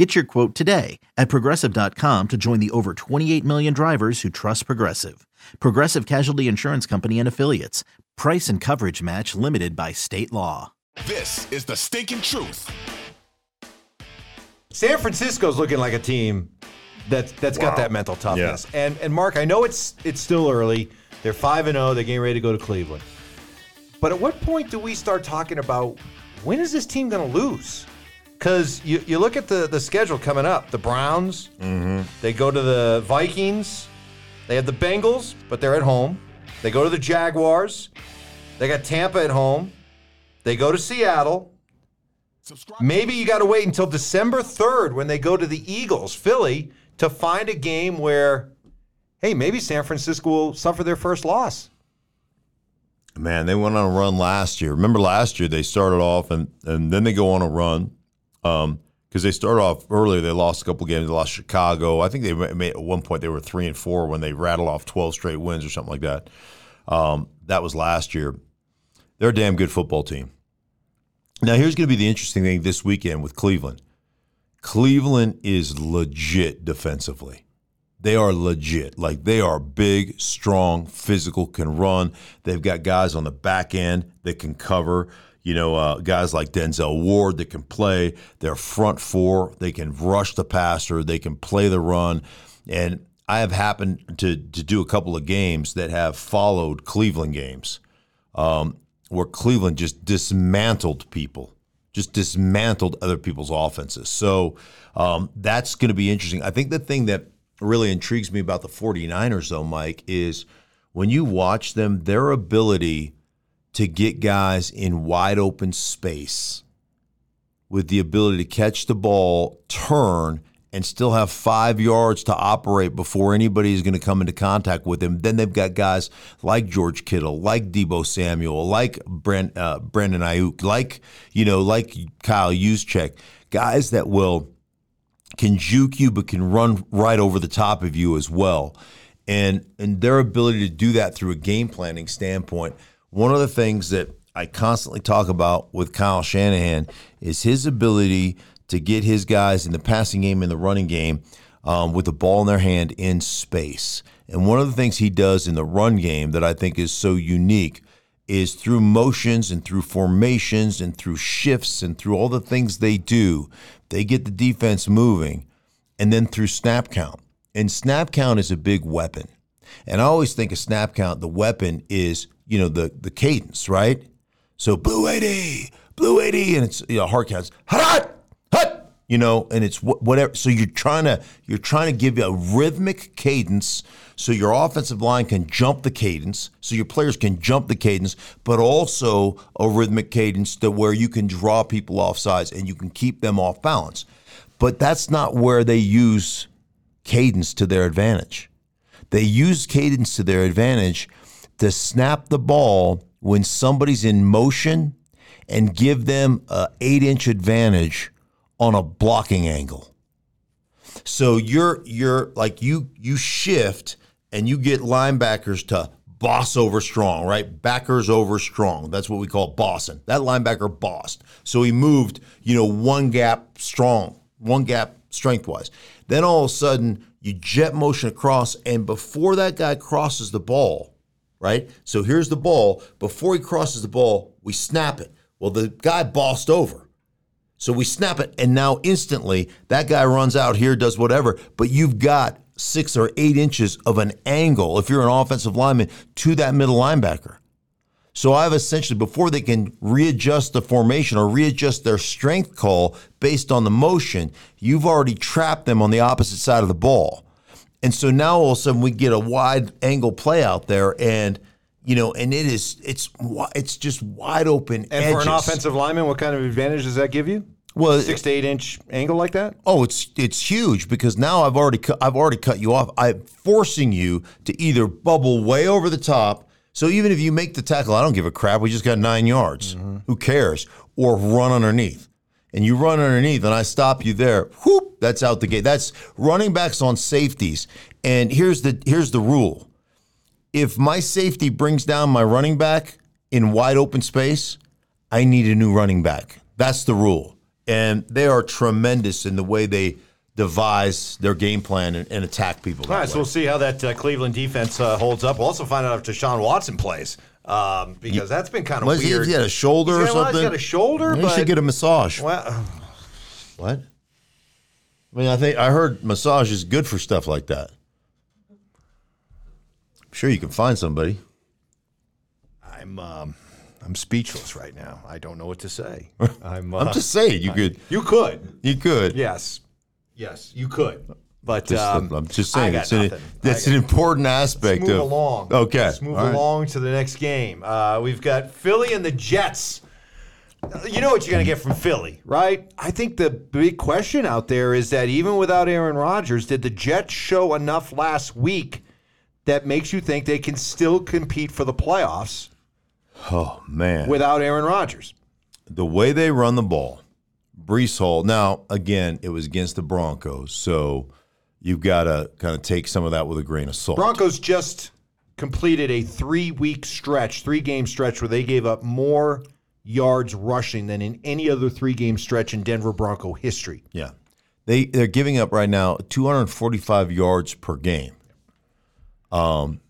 Get your quote today at progressive.com to join the over 28 million drivers who trust Progressive. Progressive Casualty Insurance Company and Affiliates. Price and coverage match limited by state law. This is the stinking truth. San Francisco's looking like a team that's that's got that mental toughness. And and Mark, I know it's it's still early. They're five and zero. They're getting ready to go to Cleveland. But at what point do we start talking about when is this team going to lose? Because you, you look at the, the schedule coming up. The Browns, mm-hmm. they go to the Vikings, they have the Bengals, but they're at home. They go to the Jaguars, they got Tampa at home, they go to Seattle. Maybe you got to wait until December 3rd when they go to the Eagles, Philly, to find a game where, hey, maybe San Francisco will suffer their first loss. Man, they went on a run last year. Remember last year they started off and and then they go on a run because they started off earlier. They lost a couple games. They lost Chicago. I think they made at one point they were three and four when they rattled off twelve straight wins or something like that. Um, that was last year. They're a damn good football team. Now here's going to be the interesting thing this weekend with Cleveland. Cleveland is legit defensively. They are legit. Like they are big, strong, physical, can run. They've got guys on the back end that can cover. You know, uh, guys like Denzel Ward that can play. Their front four, they can rush the passer, they can play the run. And I have happened to to do a couple of games that have followed Cleveland games, um, where Cleveland just dismantled people just dismantled other people's offenses. So um, that's going to be interesting. I think the thing that really intrigues me about the 49ers, though, Mike, is when you watch them, their ability to get guys in wide open space with the ability to catch the ball, turn, and still have five yards to operate before anybody is going to come into contact with him. Then they've got guys like George Kittle, like Deebo Samuel, like Brent, uh, Brandon Aiyuk, like you know, like Kyle Juszczyk, guys that will can juke you but can run right over the top of you as well. And and their ability to do that through a game planning standpoint. One of the things that I constantly talk about with Kyle Shanahan is his ability to get his guys in the passing game and the running game um, with the ball in their hand in space. And one of the things he does in the run game that I think is so unique is through motions and through formations and through shifts and through all the things they do, they get the defense moving. And then through snap count. And snap count is a big weapon. And I always think a snap count, the weapon is, you know, the the cadence, right? So blue 80, blue 80, and it's you know, hard counts. Hot, hut, you know, and it's wh- whatever. So you're trying to you're trying to give you a rhythmic cadence so your offensive line can jump the cadence, so your players can jump the cadence, but also a rhythmic cadence to where you can draw people off sides and you can keep them off balance. But that's not where they use cadence to their advantage. They use cadence to their advantage to snap the ball when somebody's in motion and give them an eight inch advantage on a blocking angle. So you're you're like you you shift and you get linebackers to boss over strong, right? Backers over strong. That's what we call bossing. That linebacker bossed. So he moved, you know, one gap strong, one gap strength wise. Then all of a sudden you jet motion across, and before that guy crosses the ball, right? So here's the ball. Before he crosses the ball, we snap it. Well, the guy bossed over. So we snap it, and now instantly that guy runs out here, does whatever, but you've got six or eight inches of an angle, if you're an offensive lineman, to that middle linebacker. So I've essentially, before they can readjust the formation or readjust their strength call based on the motion, you've already trapped them on the opposite side of the ball. And so now all of a sudden we get a wide angle play out there and you know, and it is it's it's just wide open And for an offensive lineman, what kind of advantage does that give you? Well, Six to eight inch angle like that? Oh, it's it's huge because now I've already cut, I've already cut you off. I'm forcing you to either bubble way over the top So even if you make the tackle, I don't give a crap. We just got nine yards. Mm-hmm. Who cares? Or run underneath. And you run underneath, and I stop you there. Whoop! That's out the gate. That's running backs on safeties. And here's the here's the rule: if my safety brings down my running back in wide open space, I need a new running back. That's the rule. And they are tremendous in the way they devise their game plan and, and attack people. All right, so we'll see how that uh, Cleveland defense uh, holds up. We'll also find out if Deshaun Watson plays um, because that's been kind of Was he, weird. he had a shoulder He's or something? He's got a shoulder, He but should get a massage. well, What? I mean, I think I heard massage is good for stuff like that. I'm sure you can find somebody. I'm um, I'm speechless right now. I don't know what to say. I'm. Uh, I'm just saying you could. you could. You could. Yes, yes, you could. But Just, um, I'm just saying it's an, that's an important aspect Let's move of. along. Okay. Let's move right. along to the next game. Uh, we've got Philly and the Jets. You know what you're going to get from Philly, right? I think the big question out there is that even without Aaron Rodgers, did the Jets show enough last week that makes you think they can still compete for the playoffs Oh man. without Aaron Rodgers? the way they run the ball, Breece Hall. Now, again, it was against the Broncos, so you've got to kind of take some of that with a grain of salt. Broncos just completed a three week stretch, three game stretch where they gave up more yards rushing than in any other three game stretch in Denver Bronco history. Yeah, they they're giving up right now 245 yards per game. Um,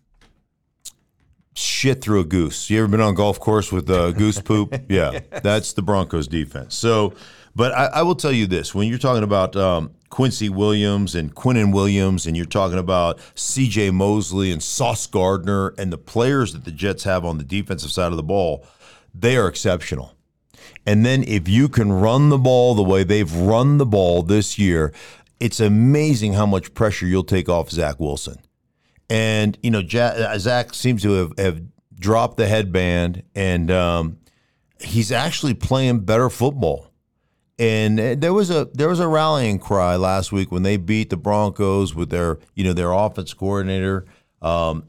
shit through a goose. You ever been on a golf course with uh, goose poop? Yeah, that's the Broncos defense. So, but I, I will tell you this: when you're talking about um, Quincy Williams and Quinnen Williams, and you're talking about C.J. Mosley and Sauce Gardner and the players that the Jets have on the defensive side of the ball, they are exceptional. And then if you can run the ball the way they've run the ball this year, it's amazing how much pressure you'll take off Zach Wilson. And you know, Ja- Zach seems to have, have dropped the headband, and um, he's actually playing better football. And uh, there was a there was a rallying cry last week when they beat the Broncos with their you know their offense coordinator, um,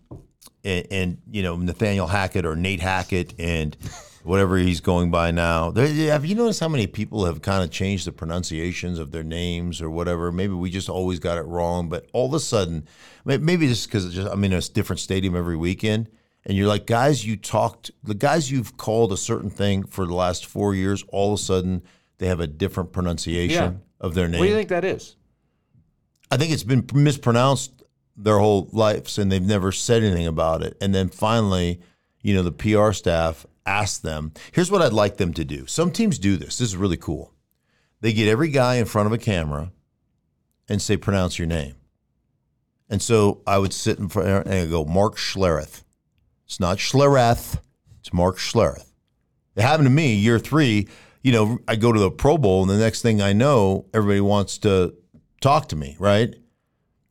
and, and you know Nathaniel Hackett or Nate Hackett and whatever he's going by now. Have you noticed how many people have kind of changed the pronunciations of their names or whatever? Maybe we just always got it wrong, but all of a sudden, maybe just because just I'm in a different stadium every weekend. And you're like, guys, you talked, the guys you've called a certain thing for the last four years, all of a sudden they have a different pronunciation Yeah. of their name. What do you think that is? I think it's been mispronounced their whole lives and they've never said anything about it. And then finally, you know, the PR staff asked them, here's what I'd like them to do. Some teams do this. This is really cool. They get every guy in front of a camera and say, pronounce your name. And so I would sit in front and I go, Mark Schlereth. It's not Schlereth, it's Mark Schlereth. It happened to me year three. You know, I go to the Pro Bowl, and the next thing I know, everybody wants to talk to me, right?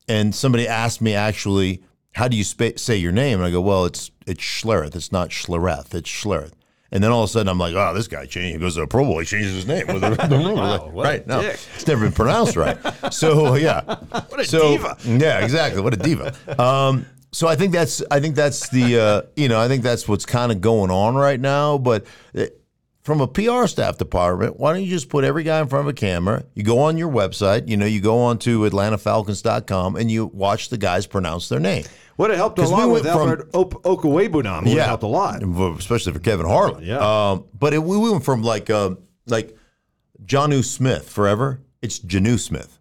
And somebody asked me actually, how do you spa- say your name? And I go, well, it's it's Schlereth. It's not Schlereth. It's Schlereth. And then all of a sudden, I'm like, oh, this guy changed. He goes to the Pro Bowl. He changes his name. With the, what a right? No, dick. it's never been pronounced right. So yeah, what a so, diva. Yeah, exactly. What a diva. Um, so I think that's I think that's the uh, you know I think that's what's kind of going on right now. But uh, from a PR staff department, why don't you just put every guy in front of a camera? You go on your website, you know, you go on to AtlantaFalcons.com and you watch the guys pronounce their name. Would have helped a we lot went with from- Albert Okwuegbunam. Would have helped a lot. especially for Kevin Harlan. Yeah. Um, but it, we went from like um, like Jonnu Smith forever. It's Jonnu Smith.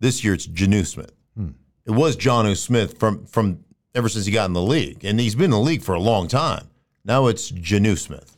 This year it's Jonnu Smith. Hmm. It was Jonnu Smith from from ever since he got in the league, and he's been in the league for a long time. Now it's Jonnu Smith.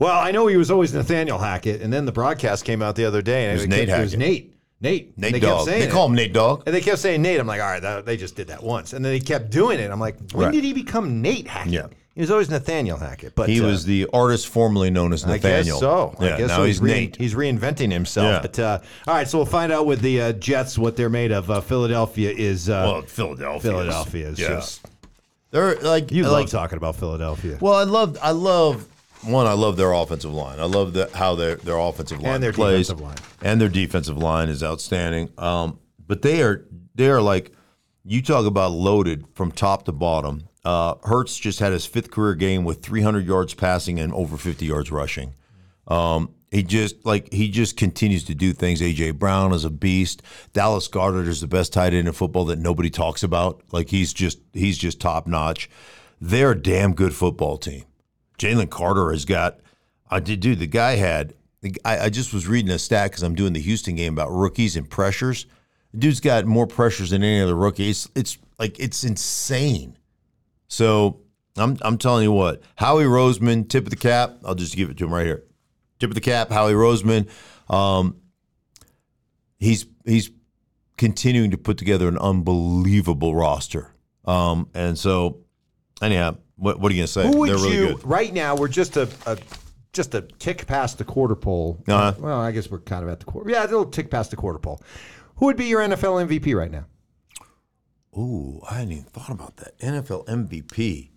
Well, I know he was always Nathaniel Hackett, and then the broadcast came out the other day, and It was kept- Nate It was. Nate. Nate. Nate they kept Dog. saying They call him Nate Dog. And they kept saying Nate. I'm like, all right, that, they just did that once. And then they kept doing it. I'm like, when Right. did he become Nate Hackett? Yeah. He was always Nathaniel Hackett, but He uh, was the artist formerly known as I Nathaniel. guess so. Yeah, I guess now so. he's re- Nate. He's reinventing himself. Yeah. But uh, all right, so we'll find out with the uh, Jets what they're made of. Uh, Philadelphia is uh, well, Philadelphia. Philadelphia is yeah. just. They're like You like, love talking about Philadelphia. Well, I love I love one. I love their offensive line. I love the, how their their offensive line And their plays, defensive line. and their defensive line is outstanding. Um, but they are they are like you talk about loaded from top to bottom. Uh, Hurts just had his fifth career game with 300 yards passing and over 50 yards rushing. Um, he just like he just continues to do things. AJ Brown is a beast. Dallas Goedert is the best tight end in football that nobody talks about. Like he's just he's just top notch. They're a damn good football team. Jalen Carter has got. I did, dude. The guy had. I, I just was reading a stat because I'm doing the Houston game about rookies and pressures. The dude's got more pressures than any other rookie. It's it's like it's insane. So I'm I'm telling you what, Howie Roseman, tip of the cap. I'll just give it to him right here. Tip of the cap, Howie Roseman. Um, he's he's continuing to put together an unbelievable roster. Um, and so, anyhow, what, what are you gonna say? Who would They're really you good. right now? We're just a, a just a tick past the quarter pole. Uh-huh. Well, I guess we're kind of at the quarter. Yeah, a little tick past the quarter pole. Who would be your NFL MVP right now? Ooh, I hadn't even thought about that. NFL MVP.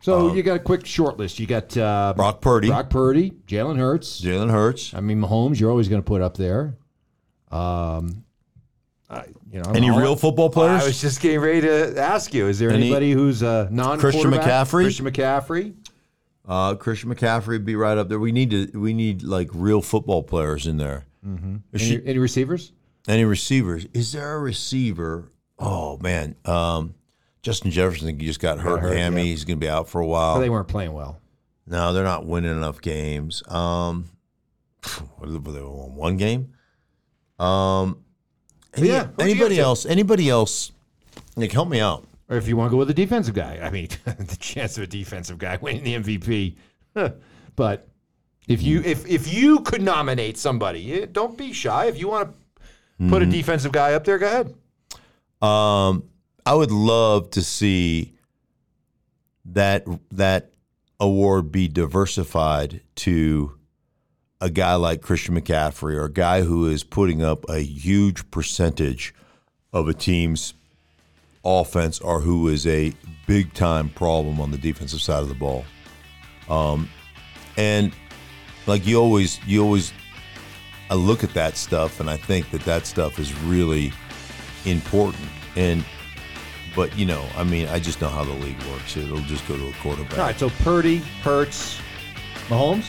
So you got a quick short list. You got uh, Um, Brock Purdy, Brock Purdy, Jalen Hurts. Jalen Hurts. I mean, Mahomes. You're always going to put up there. Um, I, you know, Any I'm- real football players? I was just getting ready to ask you: Is there Any- anybody who's a non Christian McCaffrey? Christian McCaffrey. Uh, Christian McCaffrey would be right up there. We need to. We need like real football players in there. Mm-hmm. Any, any receivers? Any receivers? Is there a receiver? Oh man, um, Justin Jefferson just got hurt, hurt, hammy. yeah. He's going to be out for a while. They weren't playing well. no, they're not winning enough games. Um, what did they won one game? Um, any- Yeah, anybody else? Anybody else? Nick, help me out. Or if you want to go with a defensive guy, I mean, the chance of a defensive guy winning the MVP. huh. but if you if if you could nominate somebody, don't be shy. If you want to put a defensive guy up there, go ahead. Um, I would love to see that that award be diversified to a guy like Christian McCaffrey or a guy who is putting up a huge percentage of a team's offense or who is a big time problem on the defensive side of the ball. Um, and like you always, you always, I look at that stuff and I think that that stuff is really important. And but you know, I mean, I just know how the league works. It'll just go to a quarterback. All right, so Purdy, Hurts, Mahomes.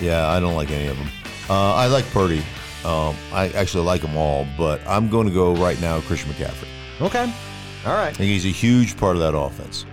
Yeah, I don't like any of them. Uh, I like Purdy. Um, I actually like them all, but I'm going to go right now Christian McCaffrey. Okay, all right. I think he's a huge part of that offense.